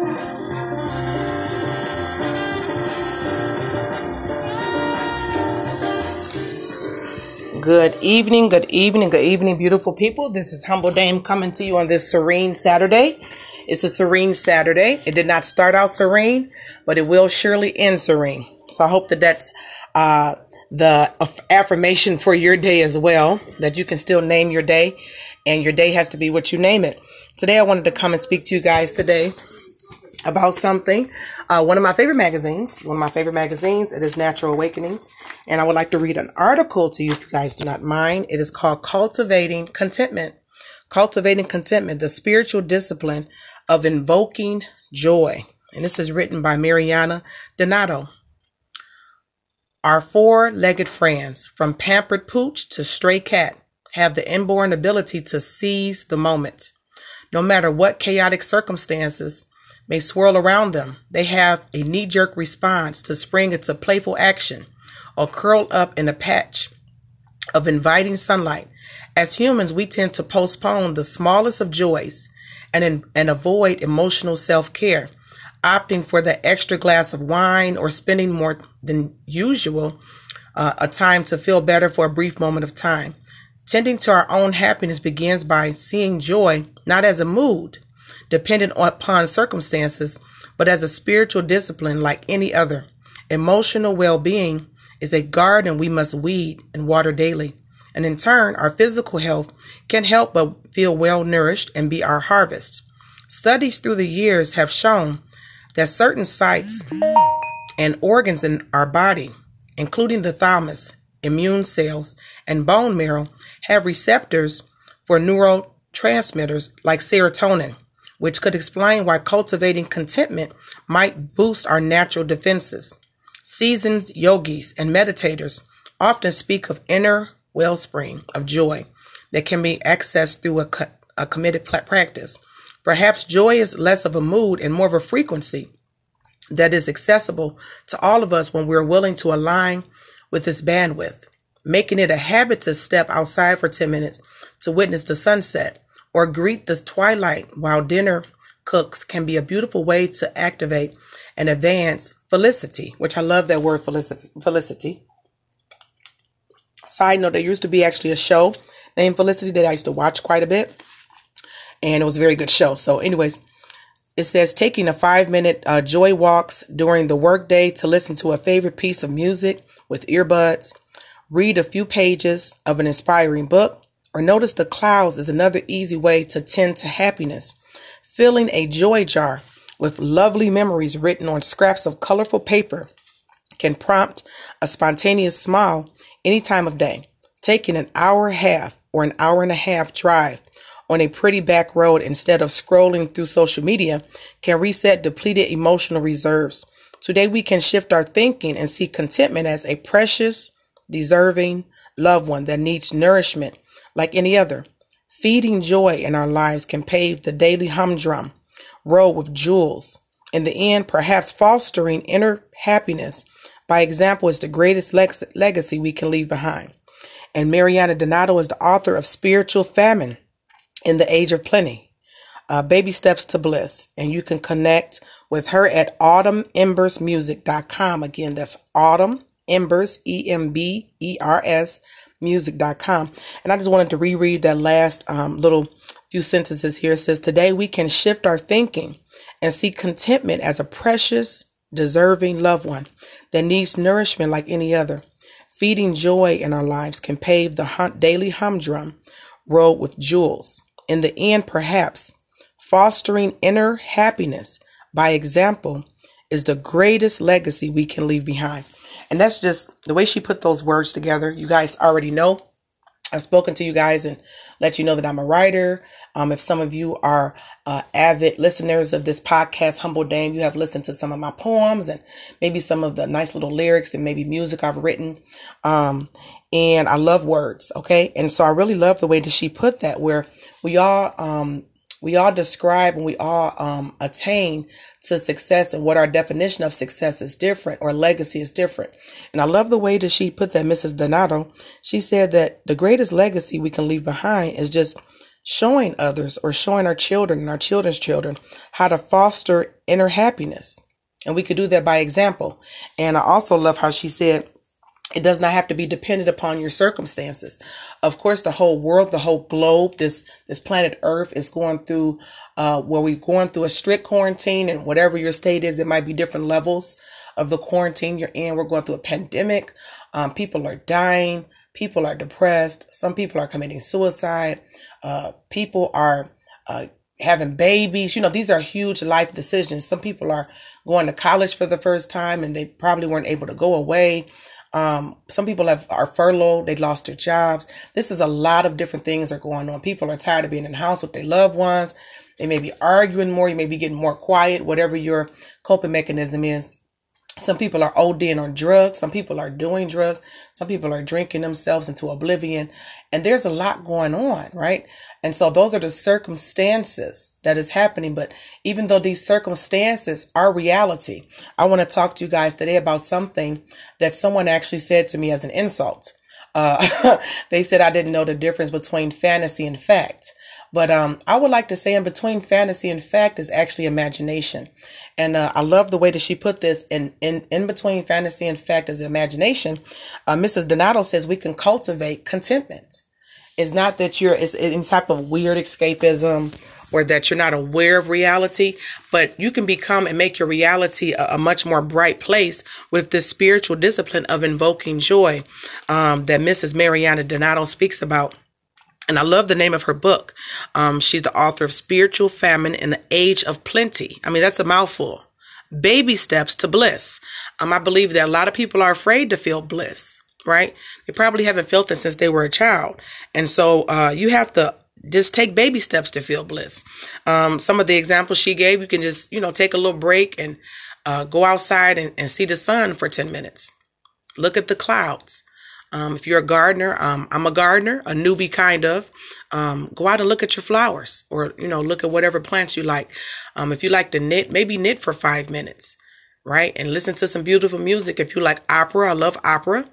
Good evening, good evening, good evening, beautiful people. This is Humble Dame coming to you on this serene Saturday. It's a serene Saturday. It did not start out serene, but it will surely end serene. So I hope that that's uh, the affirmation for your day as well, that you can still name your day, and your day has to be what you name it. Today, I wanted to come and speak to you guys today about something. Uh, one of my favorite magazines, one of my favorite magazines, it is Natural Awakenings. And I would like to read an article to you if you guys do not mind. It is called Cultivating Contentment. Cultivating Contentment, the spiritual discipline of invoking joy. And this is written by Marlaina Donato. Our four legged friends, from pampered pooch to stray cat, have the inborn ability to seize the moment. No matter what chaotic circumstances, may swirl around them. They have a knee jerk response to spring into playful action or curl up in a patch of inviting sunlight. As humans, we tend to postpone the smallest of joys and, and avoid emotional self care, opting for the extra glass of wine or spending more than usual uh, a time to feel better for a brief moment of time. Tending to our own happiness begins by seeing joy not as a mood, dependent upon circumstances, but as a spiritual discipline like any other. Emotional well being is a garden we must weed and water daily. And in turn, our physical health can help but feel well nourished and be our harvest. Studies through the years have shown that certain sites and organs in our body, including the thymus, immune cells, and bone marrow, have receptors for neurotransmitters like serotonin which could explain why cultivating contentment might boost our natural defenses. Seasoned yogis and meditators often speak of inner wellspring of joy that can be accessed through a, co- a committed practice. Perhaps joy is less of a mood and more of a frequency that is accessible to all of us when we're willing to align with its bandwidth, making it a habit to step outside for 10 minutes to witness the sunset or greet the twilight while dinner cooks can be a beautiful way to activate and advance felicity, which I love that word felicity. Side note, there used to be actually a show named Felicity that I used to watch quite a bit, and it was a very good show. So, anyways, it says taking a five minute uh, joy walks during the workday to listen to a favorite piece of music with earbuds, read a few pages of an inspiring book, or notice the clouds is another easy way to tend to happiness. Filling a joy jar with lovely memories written on scraps of colorful paper can prompt a spontaneous smile any time of day. Taking an hour and a half or an hour and a half drive on a pretty back road instead of scrolling through social media can reset depleted emotional reserves. Today we can shift our thinking and see contentment as a precious, deserving loved one that needs nourishment like any other. Feeding joy in our lives can pave the daily humdrum road with jewels. In the end, perhaps fostering inner happiness by example is the greatest leg- legacy we can leave behind. And Marlaina Donato is the author of Spiritual Famine in the Age of Plenty, uh, Baby Steps to Bliss. And you can connect with her at autumnembersmusic.com. Again, that's autumn embers, E M B E R S music.com. And I just wanted to reread that last um, little few sentences here. It says, Today we can shift our thinking and see contentment as a precious, deserving loved one that needs nourishment like any other. Feeding joy in our lives can pave the hum- daily humdrum road with jewels. In the end, perhaps, fostering inner happiness by example is the greatest legacy we can leave behind. And that's just the way she put those words together. You guys already know. I've spoken to you guys and let you know that I'm a writer. Um, if some of you are uh, avid listeners of this podcast, Humble Dame, you have listened to some of my poems and maybe some of the nice little lyrics and maybe music I've written. Um, and I love words. Okay. And so I really love the way that she put that where we all, um, we all describe and we all um, attain to success and what our definition of success is different or legacy is different. And I love the way that she put that, Mrs. Donato. She said that the greatest legacy we can leave behind is just showing others or showing our children and our children's children how to foster inner happiness. And we could do that by example. And I also love how she said, it does not have to be dependent upon your circumstances. Of course, the whole world, the whole globe, this this planet Earth is going through uh, where we're going through a strict quarantine, and whatever your state is, it might be different levels of the quarantine you're in. We're going through a pandemic. Um, people are dying. People are depressed. Some people are committing suicide. Uh, people are uh, having babies. You know, these are huge life decisions. Some people are going to college for the first time and they probably weren't able to go away. Um, some people have are furloughed, they lost their jobs. This is a lot of different things are going on. People are tired of being in the house with their loved ones. They may be arguing more, you may be getting more quiet, whatever your coping mechanism is. Some people are ODing on drugs. Some people are doing drugs. Some people are drinking themselves into oblivion. And there's a lot going on, right? And so those are the circumstances that is happening. But even though these circumstances are reality, I want to talk to you guys today about something that someone actually said to me as an insult. Uh, they said I didn't know the difference between fantasy and fact. But um, I would like to say in between fantasy and fact is actually imagination. And uh, I love the way that she put this in, in, in between fantasy and fact is imagination. Uh, Mrs. Donato says we can cultivate contentment. It's not that you're, it's any type of weird escapism or that you're not aware of reality, but you can become and make your reality a, a much more bright place with the spiritual discipline of invoking joy um, that Mrs. Marlaina Donato speaks about. And I love the name of her book. Um, she's the author of Spiritual Famine in the Age of Plenty. I mean, that's a mouthful. Baby steps to bliss. Um, I believe that a lot of people are afraid to feel bliss, right? They probably haven't felt it since they were a child. And so uh, you have to just take baby steps to feel bliss. Um, some of the examples she gave, you can just, you know, take a little break and uh, go outside and, and see the sun for 10 minutes. Look at the clouds. Um, if you're a gardener, um, I'm a gardener, a newbie kind of. Um, go out and look at your flowers, or you know, look at whatever plants you like. Um, if you like to knit, maybe knit for five minutes, right? And listen to some beautiful music. If you like opera, I love opera.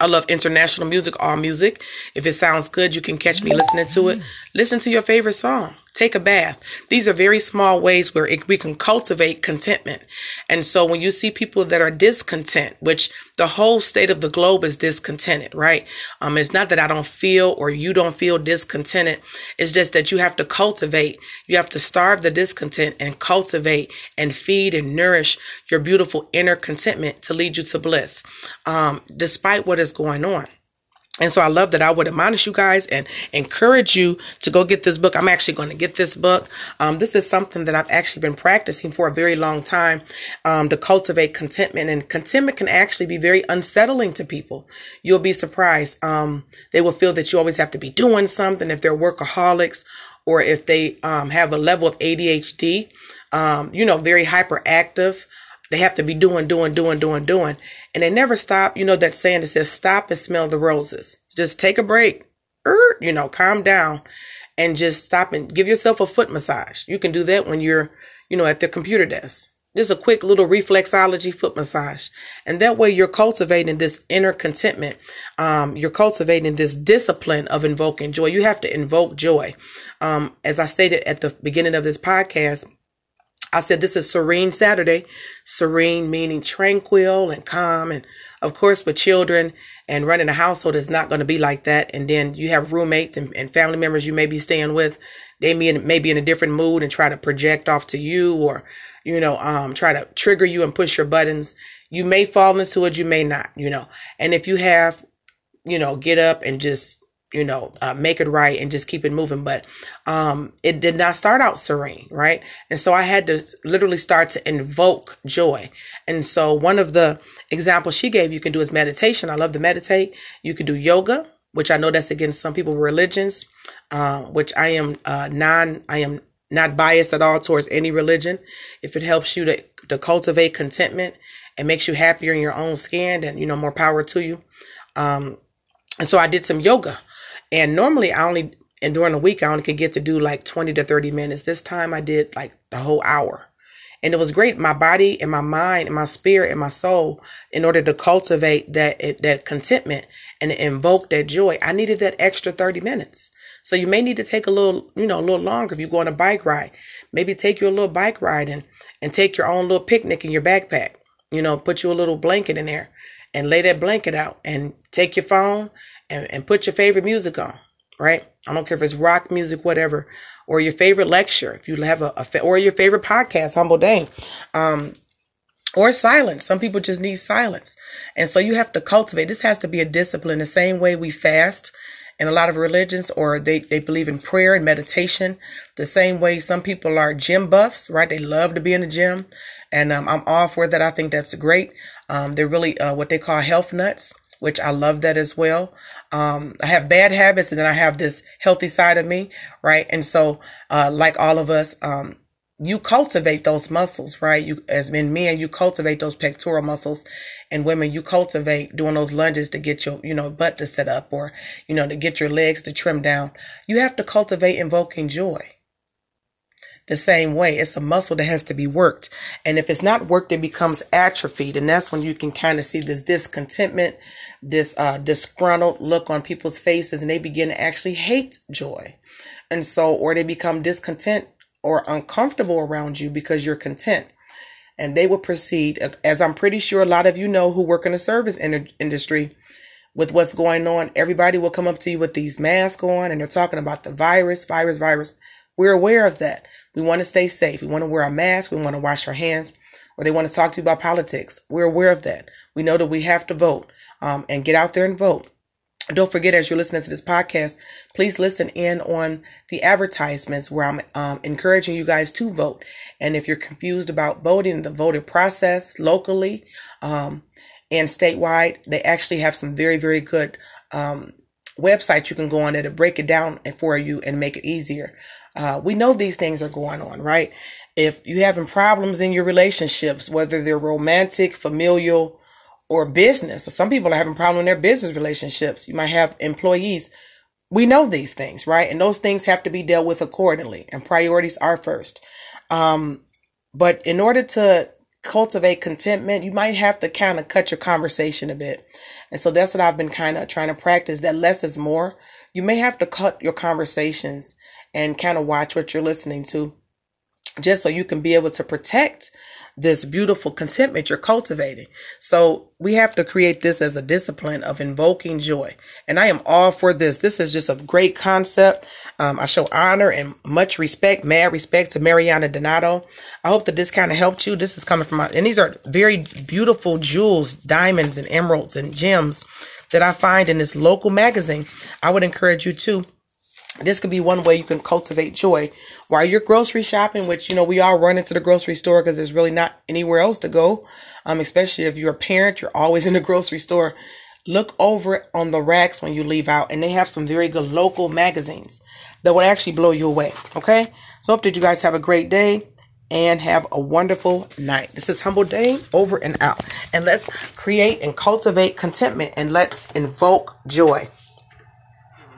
I love international music, all music. If it sounds good, you can catch me listening to it. Listen to your favorite song take a bath. These are very small ways where it, we can cultivate contentment. And so when you see people that are discontent, which the whole state of the globe is discontented, right? Um, it's not that I don't feel or you don't feel discontented. It's just that you have to cultivate. You have to starve the discontent and cultivate and feed and nourish your beautiful inner contentment to lead you to bliss, um, despite what is going on. And so I love that I would admonish you guys and encourage you to go get this book. I'm actually going to get this book. Um, this is something that I've actually been practicing for a very long time um, to cultivate contentment. And contentment can actually be very unsettling to people. You'll be surprised. Um, they will feel that you always have to be doing something if they're workaholics or if they um, have a level of ADHD, um, you know, very hyperactive. They have to be doing, doing, doing, doing, doing. And they never stop. You know that saying that says, stop and smell the roses. Just take a break. Er, you know, calm down and just stop and give yourself a foot massage. You can do that when you're, you know, at the computer desk. Just a quick little reflexology foot massage. And that way you're cultivating this inner contentment. Um, you're cultivating this discipline of invoking joy. You have to invoke joy. Um, as I stated at the beginning of this podcast, I said this is serene Saturday. Serene meaning tranquil and calm. And of course, with children and running a household is not going to be like that. And then you have roommates and, and family members you may be staying with. They may, may be in a different mood and try to project off to you or, you know, um, try to trigger you and push your buttons. You may fall into it. You may not, you know, and if you have, you know, get up and just you know, uh, make it right and just keep it moving. But um, it did not start out serene, right? And so I had to literally start to invoke joy. And so one of the examples she gave you can do is meditation. I love to meditate. You can do yoga, which I know that's against some people religions, uh, which I am uh, non, I am not biased at all towards any religion. If it helps you to, to cultivate contentment and makes you happier in your own skin, then, you know, more power to you. Um, and so I did some yoga and normally I only, and during the week, I only could get to do like 20 to 30 minutes. This time I did like the whole hour. And it was great. My body and my mind and my spirit and my soul, in order to cultivate that, that contentment and invoke that joy, I needed that extra 30 minutes. So you may need to take a little, you know, a little longer if you go on a bike ride. Maybe take you a little bike ride and, and take your own little picnic in your backpack. You know, put you a little blanket in there and lay that blanket out and take your phone and, and put your favorite music on, right? I don't care if it's rock music, whatever, or your favorite lecture, if you have a, a or your favorite podcast, Humble Dame. Um, or silence. Some people just need silence. And so you have to cultivate. This has to be a discipline the same way we fast in a lot of religions or they, they believe in prayer and meditation the same way some people are gym buffs, right? They love to be in the gym. And um, I'm all for that. I think that's great. Um, they're really uh, what they call health nuts, which I love that as well. Um, I have bad habits and then I have this healthy side of me, right? And so, uh, like all of us, um, you cultivate those muscles, right? You, as in men, you cultivate those pectoral muscles and women, you cultivate doing those lunges to get your, you know, butt to sit up or, you know, to get your legs to trim down. You have to cultivate invoking joy the same way. It's a muscle that has to be worked. And if it's not worked, it becomes atrophied. And that's when you can kind of see this discontentment, this uh, disgruntled look on people's faces, and they begin to actually hate joy. And so, or they become discontent or uncomfortable around you because you're content. And they will proceed, as I'm pretty sure a lot of you know who work in the service in- industry, with what's going on. Everybody will come up to you with these masks on and they're talking about the virus, virus, virus. We're aware of that. We want to stay safe. We want to wear our mask. We want to wash our hands. Or they want to talk to you about politics. We're aware of that. We know that we have to vote um, and get out there and vote. Don't forget, as you're listening to this podcast, please listen in on the advertisements where I'm um, encouraging you guys to vote. And if you're confused about voting, the voting process locally um, and statewide, they actually have some very, very good um, websites you can go on there to break it down for you and make it easier. Uh, we know these things are going on, right? If you're having problems in your relationships, whether they're romantic, familial, or business. So some people are having problems in their business relationships. You might have employees. We know these things, right? And those things have to be dealt with accordingly and priorities are first. Um, but in order to cultivate contentment, you might have to kind of cut your conversation a bit. And so that's what I've been kind of trying to practice that less is more. You may have to cut your conversations and kind of watch what you're listening to just so you can be able to protect this beautiful contentment you're cultivating. So we have to create this as a discipline of invoking joy. And I am all for this. This is just a great concept. Um, I show honor and much respect, mad respect to Marlaina Donato. I hope that this kind of helped you. This is coming from my, and these are very beautiful jewels, diamonds and emeralds and gems that I find in this local magazine. I would encourage you to this could be one way you can cultivate joy while you're grocery shopping, which, you know, we all run into the grocery store because there's really not anywhere else to go. Um, especially if you're a parent, you're always in the grocery store. Look over on the racks when you leave out, and they have some very good local magazines that will actually blow you away. Okay. So hope that you guys have a great day and have a wonderful night. This is Humble Dame over and out. And let's create and cultivate contentment and let's invoke joy.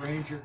Ranger.